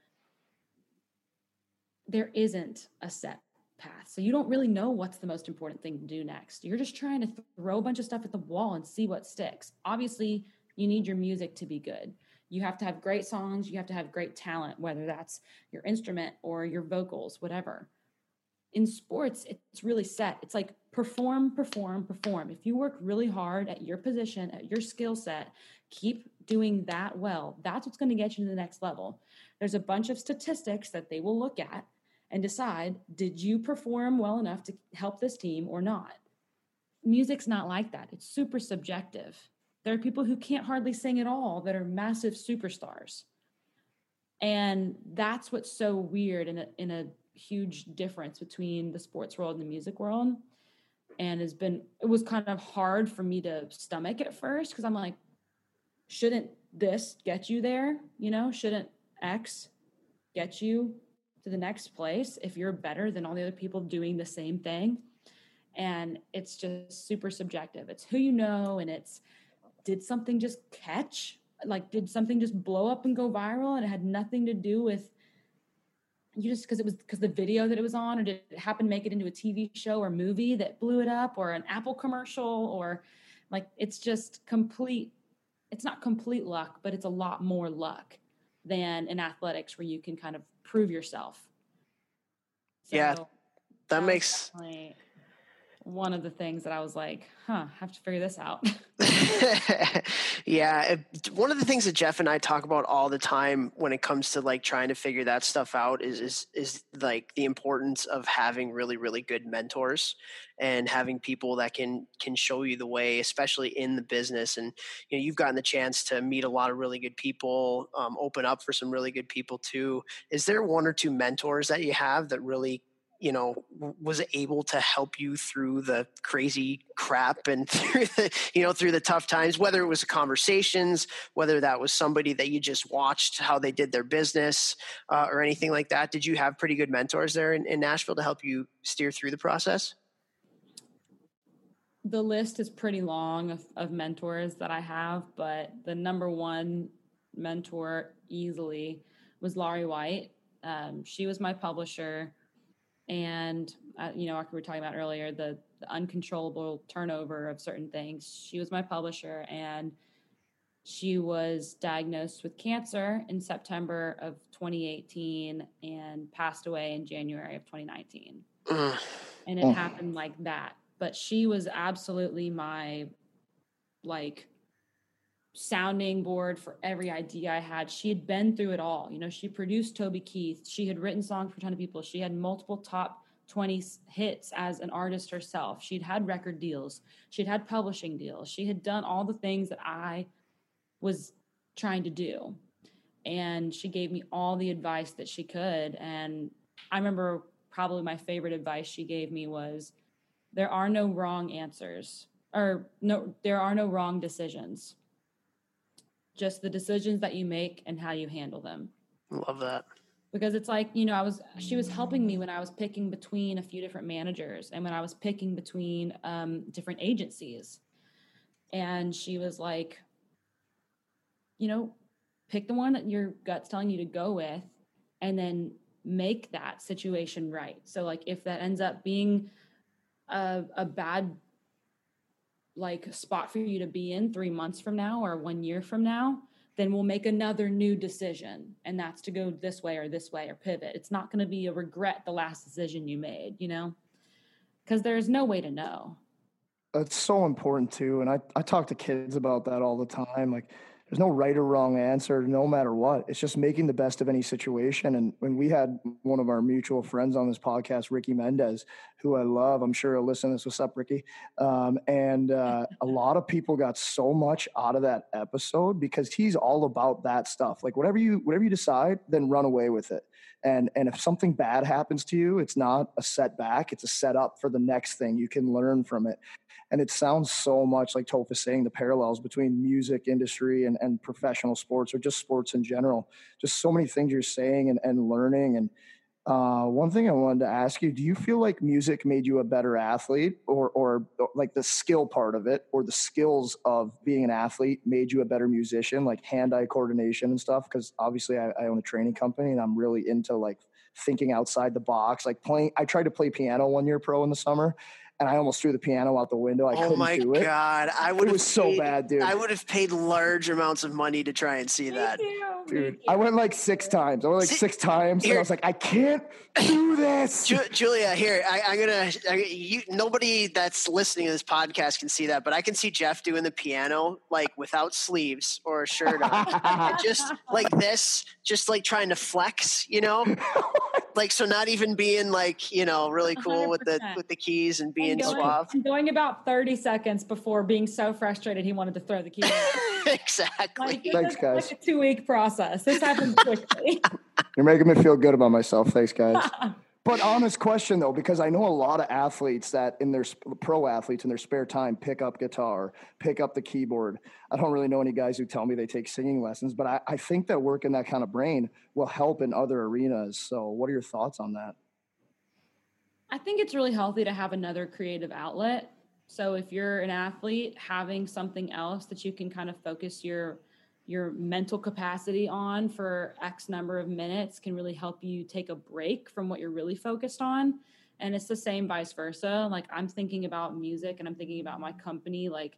There isn't a set path. So you don't really know what's the most important thing to do next. You're just trying to throw a bunch of stuff at the wall and see what sticks. Obviously, you need your music to be good. You have to have great songs, you have to have great talent, whether that's your instrument or your vocals, whatever. In sports, it's really set. It's like perform, perform, perform. If you work really hard at your position, at your skill set, keep doing that well. That's what's going to get you to the next level. There's a bunch of statistics that they will look at and decide did you perform well enough to help this team or not? Music's not like that. It's super subjective. There are people who can't hardly sing at all that are massive superstars. And that's what's so weird in a, in a huge difference between the sports world and the music world. And has been, it was kind of hard for me to stomach at first because I'm like, shouldn't this get you there? You know, shouldn't X get you to the next place if you're better than all the other people doing the same thing? And it's just super subjective. It's who you know, and it's did something just catch? Like, did something just blow up and go viral? And it had nothing to do with you just because it was because the video that it was on, or did it happen to make it into a TV show or movie that blew it up, or an Apple commercial, or like it's just complete. It's not complete luck, but it's a lot more luck than in athletics where you can kind of prove yourself. So yeah, that, that makes one of the things that I was like, huh, I have to figure this out. yeah. One of the things that Jeff and I talk about all the time when it comes to like trying to figure that stuff out is, is, is like the importance of having really, really good mentors and having people that can, can show you the way, especially in the business. And, you know, you've gotten the chance to meet a lot of really good people, um, open up for some really good people too. Is there one or two mentors that you have that really you know was able to help you through the crazy crap and through the you know through the tough times whether it was conversations whether that was somebody that you just watched how they did their business uh, or anything like that? Did you have pretty good mentors there in, in nashville to help you steer through the process? The list is pretty long of, of mentors that i have but the number one mentor easily was lari white. Um, she was my publisher and uh, you know like we were talking about earlier the, the, uncontrollable turnover of certain things. She was my publisher and she was diagnosed with cancer in september of 2018 and passed away in january of 2019 and it oh. happened like that. But she was absolutely my like sounding board for every idea I had. She had been through it all. You know, she produced Toby Keith. She had written songs for a ton of people. She had multiple top 20 hits as an artist herself. She'd had record deals. She'd had publishing deals. She had done all the things that I was trying to do. And she gave me all the advice that she could. And I remember probably my favorite advice she gave me was there are no wrong answers or no there are no wrong decisions just the decisions that you make and how you handle them. Love that. Because it's like, you know, I was, she was helping me when I was picking between a few different managers and when I was picking between um, different agencies. And she was like, you know, pick the one that your gut's telling you to go with and then make that situation right. So, like, if that ends up being a, a bad like spot for you to be in three months from now or one year from now, then we'll make another new decision. And that's to go this way or this way or pivot. It's not going to be a regret the last decision you made, you know? Because there's no way to know. it's so important too. And I, I talk to kids about that all the time. Like, there's no right or wrong answer no matter what. It's just making the best of any situation. And when we had one of our mutual friends on this podcast ricky mendez who i love i'm sure he'll listen to this. What's up ricky? Um, and uh, a lot of people got so much out of that episode because he's all about that stuff. Like whatever you whatever you decide then run away with it. And and if something bad happens to you it's not a setback. It's a setup for the next thing. You can learn from it and it sounds so much like Toph is saying the parallels between music industry and, and professional sports or just sports in general. Just so many things you're saying and, and learning. And uh, one thing I wanted to ask you: Do you feel like music made you a better athlete, or, or like the skill part of it, or the skills of being an athlete made you a better musician, like hand-eye coordination and stuff? Because obviously, I, I own a training company, and I'm really into like thinking outside the box, like playing. I tried to play piano one year pro in the summer, and I almost threw the piano out the window. I oh couldn't my do it. god! I would. It was paid, so bad, dude. I would have paid large amounts of money to try and see that. Dude, I went like six times. I went like See, six times, and I was like, I can't do this. Ju- Julia, here I, I'm gonna. I, you, nobody that's listening to this podcast can see that, but I can see Jeff doing the piano like without sleeves or a shirt on, just like this, just like trying to flex, you know. like so not even being like you know really cool with the 100%. with the keys and being And going, suave. and going about 30 seconds before being so frustrated he wanted to throw the keys away. exactly. Like, Thanks, is guys. Like a two week process. This happens quickly. You're making me feel good about myself. Thanks, guys. But honest question though, because I know a lot of athletes that in their pro athletes in their spare time pick up guitar, pick up the keyboard. I don't really know any guys who tell me they take singing lessons, but I, I think that working that kind of brain will help in other arenas. So, what are your thoughts on that? I think it's really healthy to have another creative outlet. So if you're an athlete, having something else that you can kind of focus your your mental capacity on for X number of minutes can really help you take a break from what you're really focused on. And it's the same vice versa. Like I'm thinking about music and I'm thinking about my company like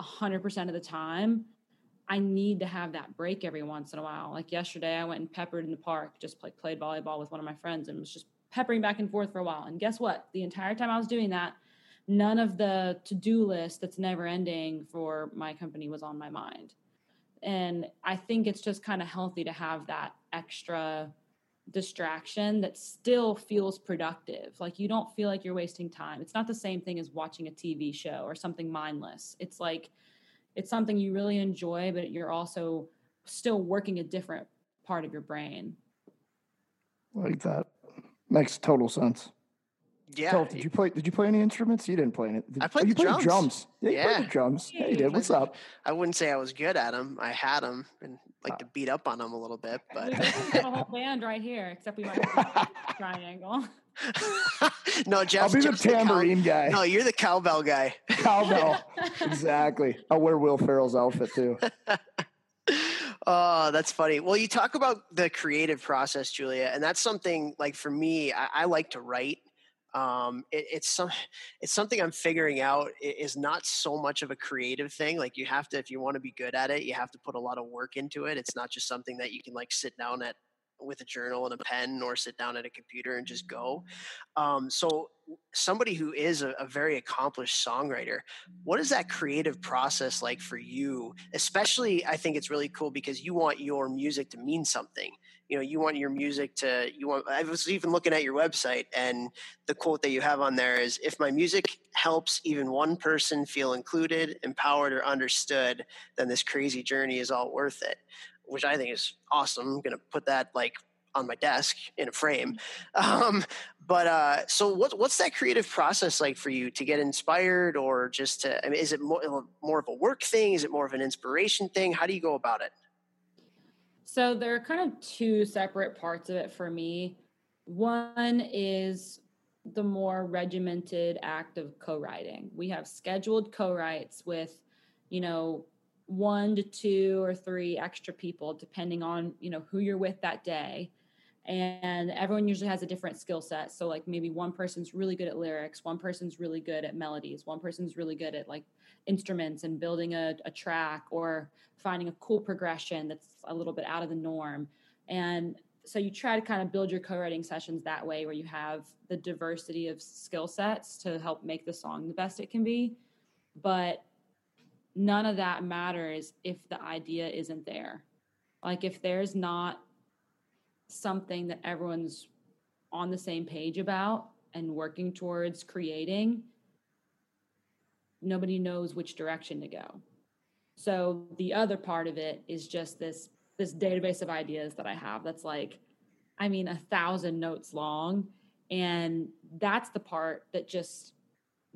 a hundred percent of the time. I need to have that break every once in a while. Like yesterday, I went and peppered in the park, just played volleyball with one of my friends, and was just peppering back and forth for a while. And guess what? The entire time I was doing that, none of the to-do list that's never ending for my company was on my mind. And I think it's just kind of healthy to have that extra distraction that still feels productive. Like you don't feel like you're wasting time. It's not the same thing as watching a TV show or something mindless. It's like it's something you really enjoy, but you're also still working a different part of your brain. Like that makes total sense. Yeah. Toph, did you play? Did you play any instruments? You didn't play any. Did, I played oh, you the played drums. Yeah, you played the drums. Yeah, you did. What's up? I wouldn't say I was good at them. I had them and like Uh, to beat up on them a little bit, We but have a whole band right here, except we might have a triangle. no, I'll Jeff's be the Jeff's the cow- tambourine guy. No, you're the cowbell guy. Cowbell. exactly. I'll wear Will Ferrell's outfit too. oh, that's funny. Well, you talk about the creative process, Julia, and that's something like for me, I, I like to write. Um, it, it's some, it's something I'm figuring out. It is not so much of a creative thing. Like you have to, if you want to be good at it, you have to put a lot of work into it. It's not just something that you can like sit down at with a journal and a pen or sit down at a computer and just go. Um, so somebody who is a, a very accomplished songwriter, what is that creative process like for you? Especially, I think it's really cool because you want your music to mean something. You know, you want your music to, you want, I was even looking at your website and the quote that you have on there is if my music helps even one person feel included, empowered, or understood, then this crazy journey is all worth it, which I think is awesome. I'm going to put that like on my desk in a frame. Um, but uh, so what, what's that creative process like for you to get inspired or just to, I mean, is it more, more of a work thing? Is it more of an inspiration thing? How do you go about it? So there are kind of two separate parts of it for me. One is the more regimented act of co-writing. We have scheduled co-writes with, you know, one to two or three extra people depending on, you know, who you're with that day. And everyone usually has a different skill set. So like maybe one person's really good at lyrics, one person's really good at melodies, one person's really good at like instruments and building a, a track or finding a cool progression that's a little bit out of the norm. And so you try to kind of build your co-writing sessions that way where you have the diversity of skill sets to help make the song the best it can be. But none of that matters if the idea isn't there. Like if there's not something that everyone's on the same page about and working towards creating, nobody knows which direction to go. So the other part of it is just this this database of ideas that I have that's like, I mean, a thousand notes long. And that's the part that just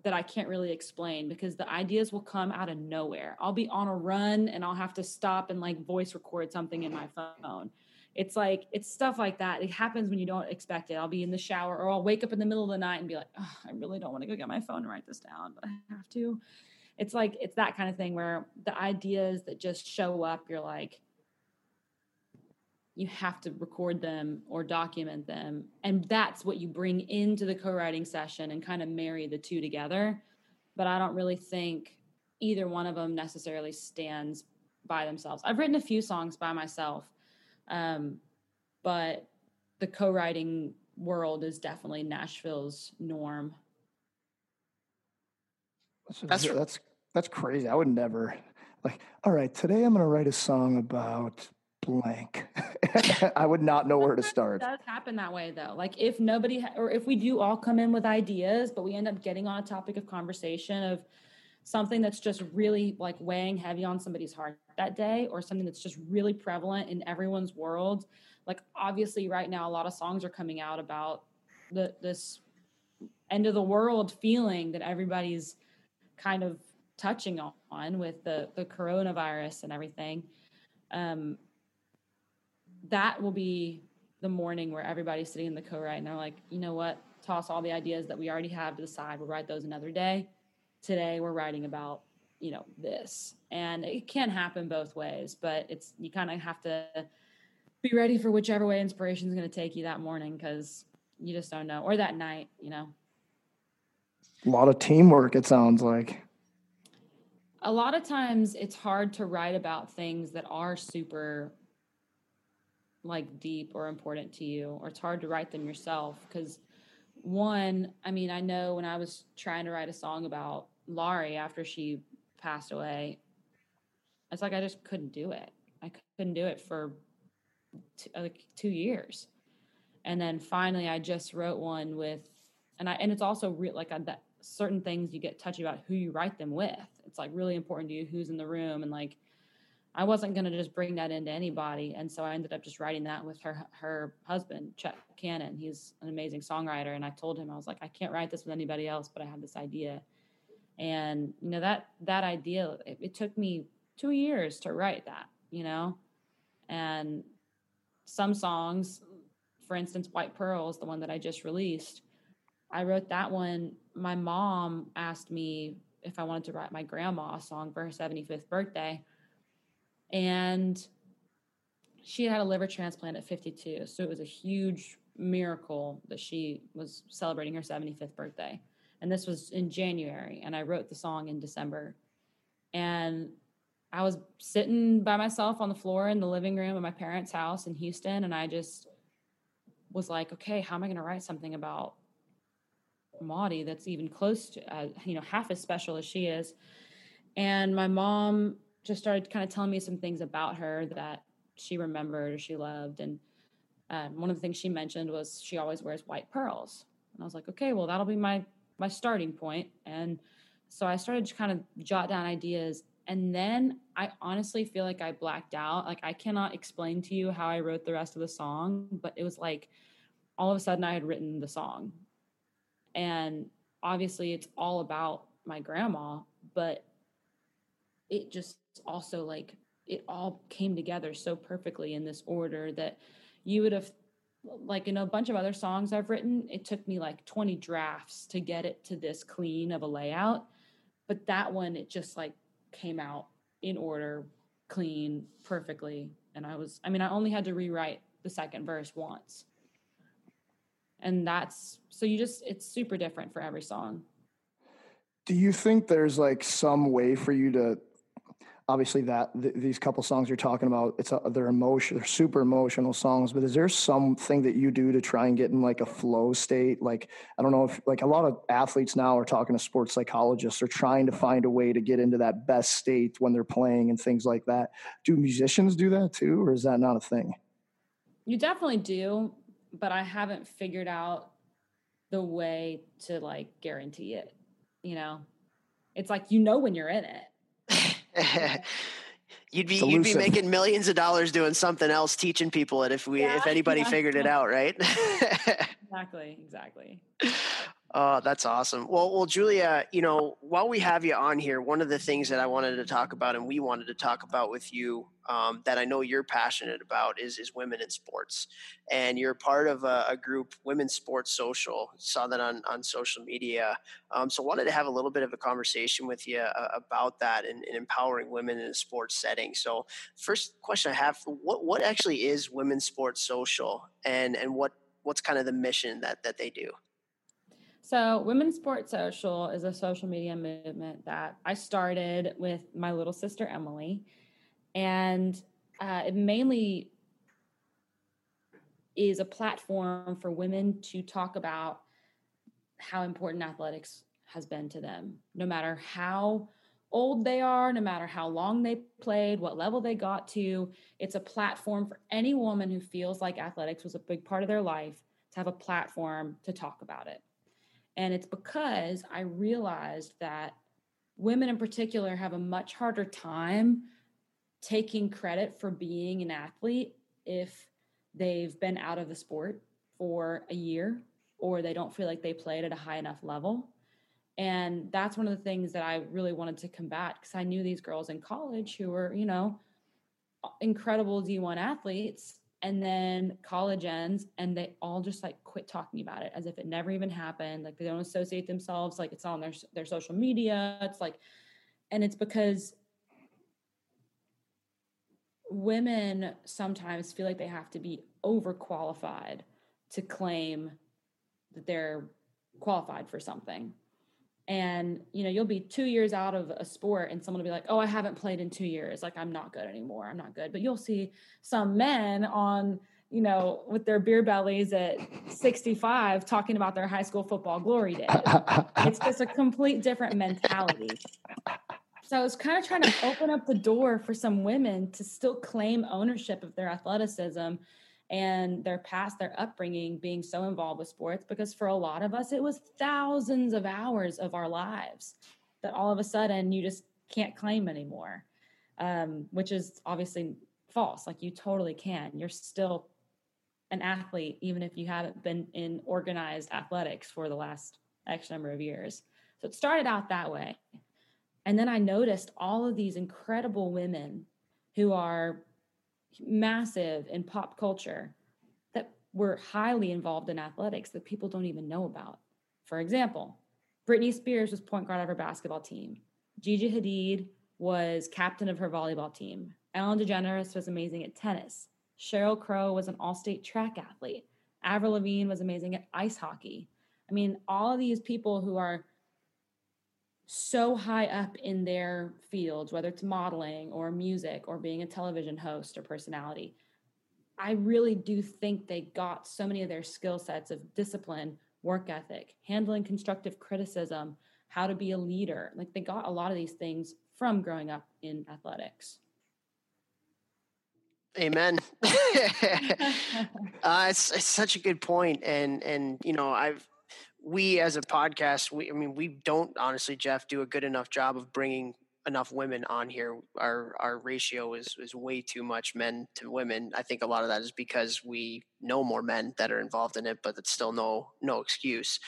that I can't really explain because the ideas will come out of nowhere. I'll be on a run and I'll have to stop and like voice record something in my phone. It's like it's stuff like that. It happens when you don't expect it. I'll be in the shower or I'll wake up in the middle of the night and be like, oh, I really don't want to go get my phone and write this down, but I have to. It's like it's that kind of thing where the ideas that just show up, you're like, you have to record them or document them. And that's what you bring into the co writing session and kind of marry the two together. But I don't really think either one of them necessarily stands by themselves. I've written a few songs by myself, um, but the co writing world is definitely Nashville's norm. That's That's- that's that's crazy. I would never like. All right, today I'm going to write a song about blank. I would not know where to start. It does happen that way though. Like if nobody ha- or if we do all come in with ideas, but we end up getting on a topic of conversation of something that's just really like weighing heavy on somebody's heart that day or something that's just really prevalent in everyone's world. Like obviously right now a lot of songs are coming out about the this end of the world feeling that everybody's kind of touching on with the the coronavirus and everything. Um, that will be the morning where everybody's sitting in the co-write and they're like, you know what? Toss all the ideas that we already have to the side. We'll write those another day. Today we're writing about, you know, this. And it can happen both ways, but it's you kind of have to be ready for whichever way inspiration is going to take you that morning because you just don't know, or that night, you know. A lot of teamwork, it sounds like. A lot of times it's hard to write about things that are super like deep or important to you, or it's hard to write them yourself because one, I mean, I know when I was trying to write a song about Lari after she passed away, it's like I just couldn't do it. I couldn't do it for t- uh, like two years, and then finally, I just wrote one with, and I and it's also real like I, that certain things you get touchy about who you write them with. It's like really important to you who's in the room and like I wasn't going to just bring that into anybody, and so I ended up just writing that with her her husband, Chuck Cannon. He's an amazing songwriter, and I told him I was like, I can't write this with anybody else, but I have this idea, and you know that that idea it, it took me two years to write that, you know, and some songs, for instance, White Pearls, the one that I just released, I wrote that one. My mom asked me if I wanted to write my grandma a song for her 75th birthday. And she had a liver transplant at 52 so it was a huge miracle that she was celebrating her 75th birthday and this was in january and i wrote the song in december and i was sitting by myself on the floor in the living room of my parents house in houston and i just was like okay how am i going to write something about maudie that's even close to uh, you know half as special as she is and my mom just started kind of telling me some things about her that she remembered or she loved. And um, one of the things she mentioned was she always wears white pearls. And I was like, okay, well, that'll be my my starting point. And so I started to kind of jot down ideas. And then I honestly feel like I blacked out. Like I cannot explain to you how I wrote the rest of the song, but it was like all of a sudden I had written the song. And obviously it's all about my grandma, but it just also like it all came together so perfectly in this order that you would have like in a bunch of other songs I've written, it took me like 20 drafts to get it to this clean of a layout. But that one, it just like came out in order, clean, perfectly. And I was, I mean, I only had to rewrite the second verse once. And that's so you just, it's super different for every song. Do you think there's like some way for you to obviously that th- these couple songs you're talking about it's a, they're emotion they're super emotional songs but is there something that you do to try and get in like a flow state? Like i don't know if like a lot of athletes now are talking to sports psychologists are trying to find a way to get into that best state when they're playing and things like that. Do musicians do that too or is that not a thing? You definitely do but i haven't figured out the way to like guarantee it you know? It's like you know when you're in it you'd be you'd be making millions of dollars doing something else, teaching people it if we yeah, if anybody yeah. figured it out, right? exactly, exactly. Oh, that's awesome. Well, well, Julia, you know, while we have you on here, one of the things that I wanted to talk about and we wanted to talk about with you um, that I know you're passionate about is is women in sports, and you're part of a, a group, Women's Sports Social. Saw that on on social media, um, so wanted to have a little bit of a conversation with you uh, about that and, and, empowering women in a sports setting. So, first question I have: what what actually is Women's Sports Social, and and what what's kind of the mission that that they do? So, Women's Sports Social is a social media movement that I started with my little sister Emily, and uh, it mainly is a platform for women to talk about how important athletics has been to them, no matter how old they are, no matter how long they played, what level they got to. It's a platform for any woman who feels like athletics was a big part of their life to have a platform to talk about it. And it's because I realized that women in particular have a much harder time taking credit for being an athlete if they've been out of the sport for a year or they don't feel like they played at a high enough level. And that's one of the things that I really wanted to combat because I knew these girls in college who were, you know, incredible D1 athletes. And then college ends and they all just like quit talking about it as if it never even happened. Like they don't associate themselves, like it's on their, their social media. It's like, and it's because women sometimes feel like they have to be overqualified to claim that they're qualified for something. And you know, you'll be two years out of a sport, and someone will be like, "Oh, I haven't played in two years. Like, I'm not good anymore. I'm not good." But you'll see some men on, you know, with their beer bellies at 65 talking about their high school football glory days. it's just a complete different mentality. So I was kind of trying to open up the door for some women to still claim ownership of their athleticism and their past, their upbringing being so involved with sports, because for a lot of us, it was thousands of hours of our lives that all of a sudden you just can't claim anymore, um, which is obviously false. Like you totally can. You're still an athlete, even if you haven't been in organized athletics for the last X number of years. So it started out that way. And then I noticed all of these incredible women who are massive in pop culture that were highly involved in athletics that people don't even know about. For example, Britney Spears was point guard of her basketball team. Gigi Hadid was captain of her volleyball team. Ellen DeGeneres was amazing at tennis. Sheryl Crow was an all-state track athlete. Avril Lavigne was amazing at ice hockey. I mean, all of these people who are so high up in their fields, whether it's modeling or music or being a television host or personality. I really do think they got so many of their skill sets of discipline, work ethic, handling constructive criticism, how to be a leader. Like they got a lot of these things from growing up in athletics. Amen. uh, it's, it's such a good point, and and you know I've we as a podcast, we I mean we don't honestly, Jeff, do a good enough job of bringing enough women on here. Our our ratio is is way too much men to women. I think a lot of that is because we know more men that are involved in it, but it's still no no excuse.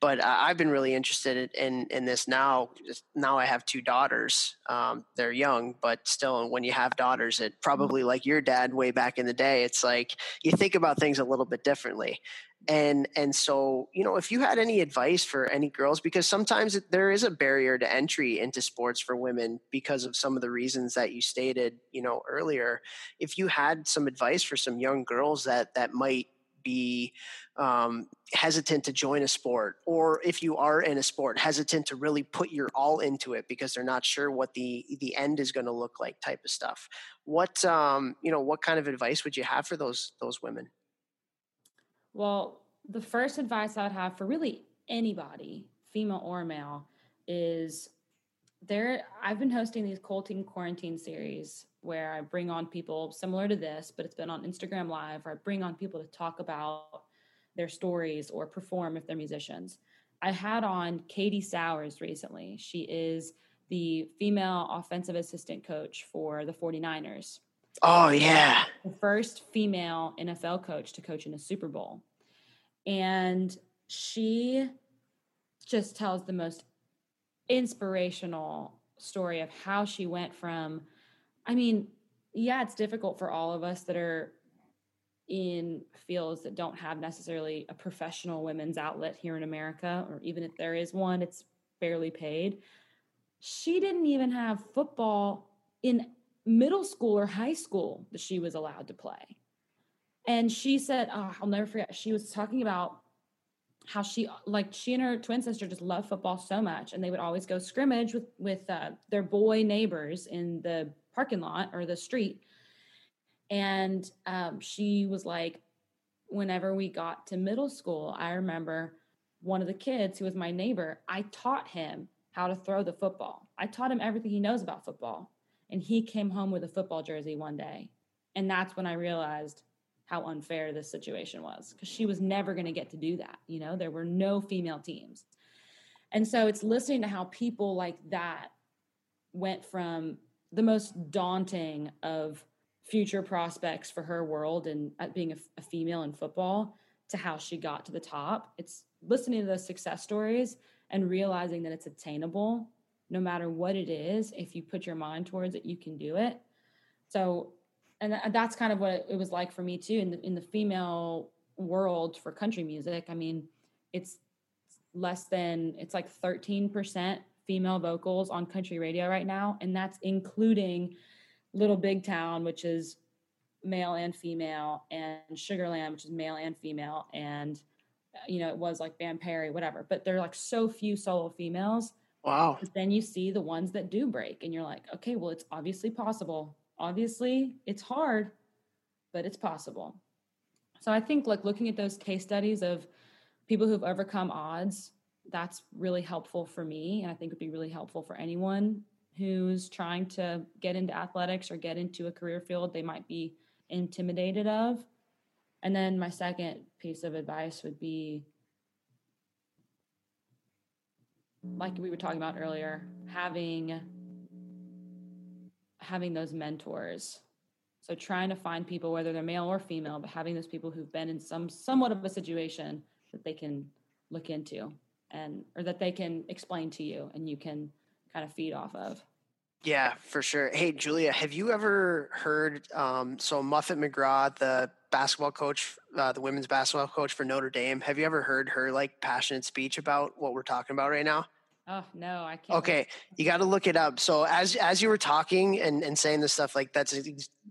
But uh, I've been really interested in in this now. Now I have two daughters. Um, they're young, but still, when you have daughters, it probably like your dad way back in the day. It's like you think about things a little bit differently and and so you know if you had any advice for any girls because sometimes there is a barrier to entry into sports for women because of some of the reasons that you stated you know earlier if you had some advice for some young girls that that might be um, hesitant to join a sport or if you are in a sport hesitant to really put your all into it because they're not sure what the the end is going to look like type of stuff what um, you know what kind of advice would you have for those those women well, the first advice I would have for really anybody, female or male, is there. I've been hosting these Colting Quarantine series where I bring on people similar to this, but it's been on Instagram Live, where I bring on people to talk about their stories or perform if they're musicians. I had on Katie Sowers recently. She is the female offensive assistant coach for the 49ers. Oh yeah. The first female NFL coach to coach in a Super Bowl. And she just tells the most inspirational story of how she went from I mean, yeah, it's difficult for all of us that are in fields that don't have necessarily a professional women's outlet here in America, or even if there is one, it's barely paid. She didn't even have football in middle school or high school that she was allowed to play. And she said, oh, I'll never forget. She was talking about how she like she and her twin sister just love football so much and they would always go scrimmage with with uh, their boy neighbors in the parking lot or the street and um, she was like whenever we got to middle school i remember one of the kids who was my neighbor i taught him how to throw the football. I taught him everything he knows about football. And he came home with a football jersey one day. And that's when I realized how unfair this situation was because she was never going to get to do that. You know, there were no female teams. And so it's listening to how people like that went from the most daunting of future prospects for her world and uh, being a, a female in football to how she got to the top. It's listening to those success stories and realizing that it's attainable no matter what it is. If you put your mind towards it, you can do it. So, and that's kind of what it was like for me too in the, in the female world for country music. I mean, it's less than, it's like 13% female vocals on country radio right now. And that's including Little Big Town, which is male and female, and Sugarland, which is male and female, and uh, you know, it was like Van Perry, whatever. But there are like so few solo females. Wow. Then you see the ones that do break, and you're like, okay, well, it's obviously possible. Obviously, it's hard, but it's possible. So I think like looking at those case studies of people who've overcome odds, that's really helpful for me, and I think would be really helpful for anyone who's trying to get into athletics or get into a career field they might be intimidated of. And then my second piece of advice would be like we were talking about earlier, having having those mentors. So trying to find people whether they're male or female, but having those people who've been in some somewhat of a situation that they can look into and or that they can explain to you and you can kind of feed off of. Yeah, for sure. Hey, Julia, have you ever heard? Um, so Muffet McGraw, the basketball coach, uh, the women's basketball coach for Notre Dame, have you ever heard her like passionate speech about what we're talking about right now? Oh no, I can't. Okay, you got to look it up. So as as you were talking and and saying this stuff, like that's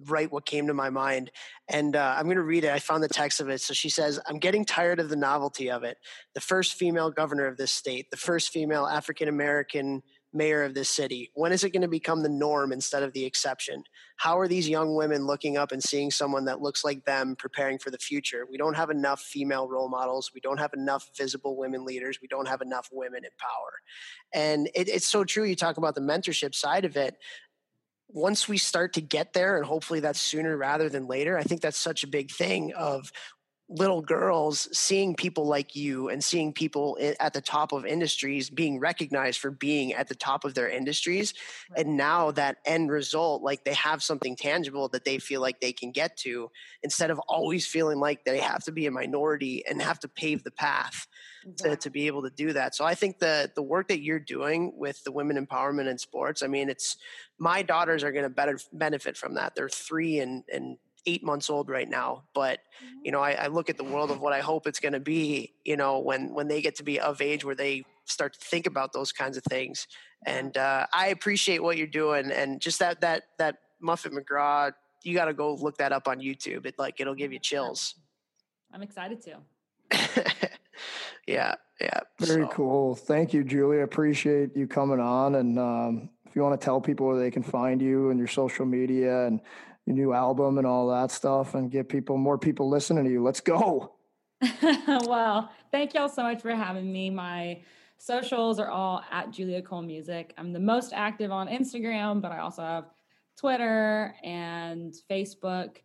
right what came to my mind. And uh, I'm going to read it. I found the text of it. So she says, "I'm getting tired of the novelty of it. The first female governor of this state, the first female African American." Mayor of this city? When is it going to become the norm instead of the exception? How are these young women looking up and seeing someone that looks like them preparing for the future? We don't have enough female role models. We don't have enough visible women leaders. We don't have enough women in power. And it, it's so true. You talk about the mentorship side of it once we start to get there and hopefully that's sooner rather than later i think that's such a big thing of little girls seeing people like you and seeing people at the top of industries being recognized for being at the top of their industries right. and now that end result like they have something tangible that they feel like they can get to instead of always feeling like they have to be a minority and have to pave the path exactly. to, to be able to do that so i think the the work that you're doing with the women empowerment in sports i mean it's my daughters are going to better benefit from that they're three and and eight months old right now but you know I, I look at the world of what i hope it's going to be you know when when they get to be of age where they start to think about those kinds of things. And uh, i appreciate what you're doing and just that that that muffet mcgraw you got to go look that up on youtube. It like it'll give you chills. I'm excited to. Yeah yeah very so. cool. Thank you julia appreciate you coming on and um, if you want to tell people where they can find you and your social media and your new album and all that stuff and get people more people listening to you. Let's go. well, thank y'all so much for having me. My socials are all at Julia Cole Music. I'm the most active on Instagram, but I also have Twitter and Facebook,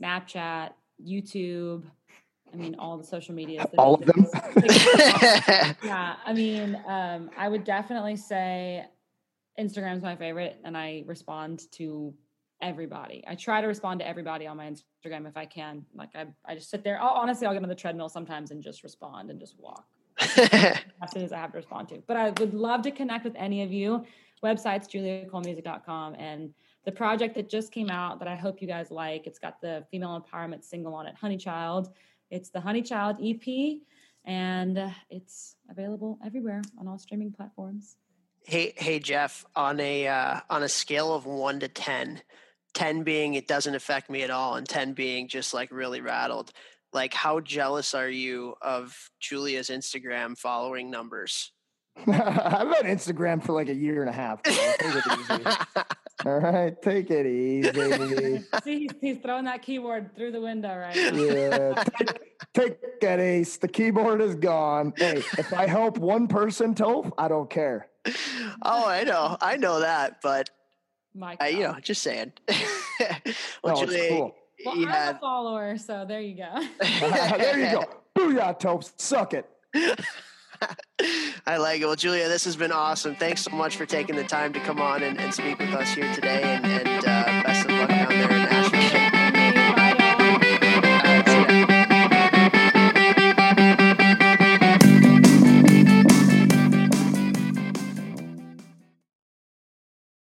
Snapchat, YouTube. I mean, all the social media. All of them. yeah. I mean, um, I would definitely say Instagram is my favorite, and I respond to everybody. I try to respond to everybody on my Instagram if I can. Like I, I just sit there. I'll, honestly, I'll get on the treadmill sometimes and just respond and just walk as soon as I have to respond to. But I would love to connect with any of you. Websites juliacolemusic.com and the project that just came out that I hope you guys like. It's got the female empowerment single on it, Honeychild. It's the Honeychild EP, and it's available everywhere on all streaming platforms. Hey, hey, Jeff. On a uh, on a scale of one to ten, 10 being it doesn't affect me at all and 10 being just like really rattled. Like how jealous are you of julia's instagram following numbers? I've had instagram for like a year and a half all right take it easy. See he's, he's, throwing that keyboard through the window right yeah take, take it ace. The keyboard is gone. Hey if i help one person toph i don't care. Oh, I know, I know that, but My uh, you know, just saying. Well, it's Julia, cool. Well, you I'm had a follower, so there you go. there you go. Booyah, Topes. Suck it. I like it. Well, Julia, this has been awesome. Thanks so much for taking the time to come on and, and speak with us here today, and, and uh, best of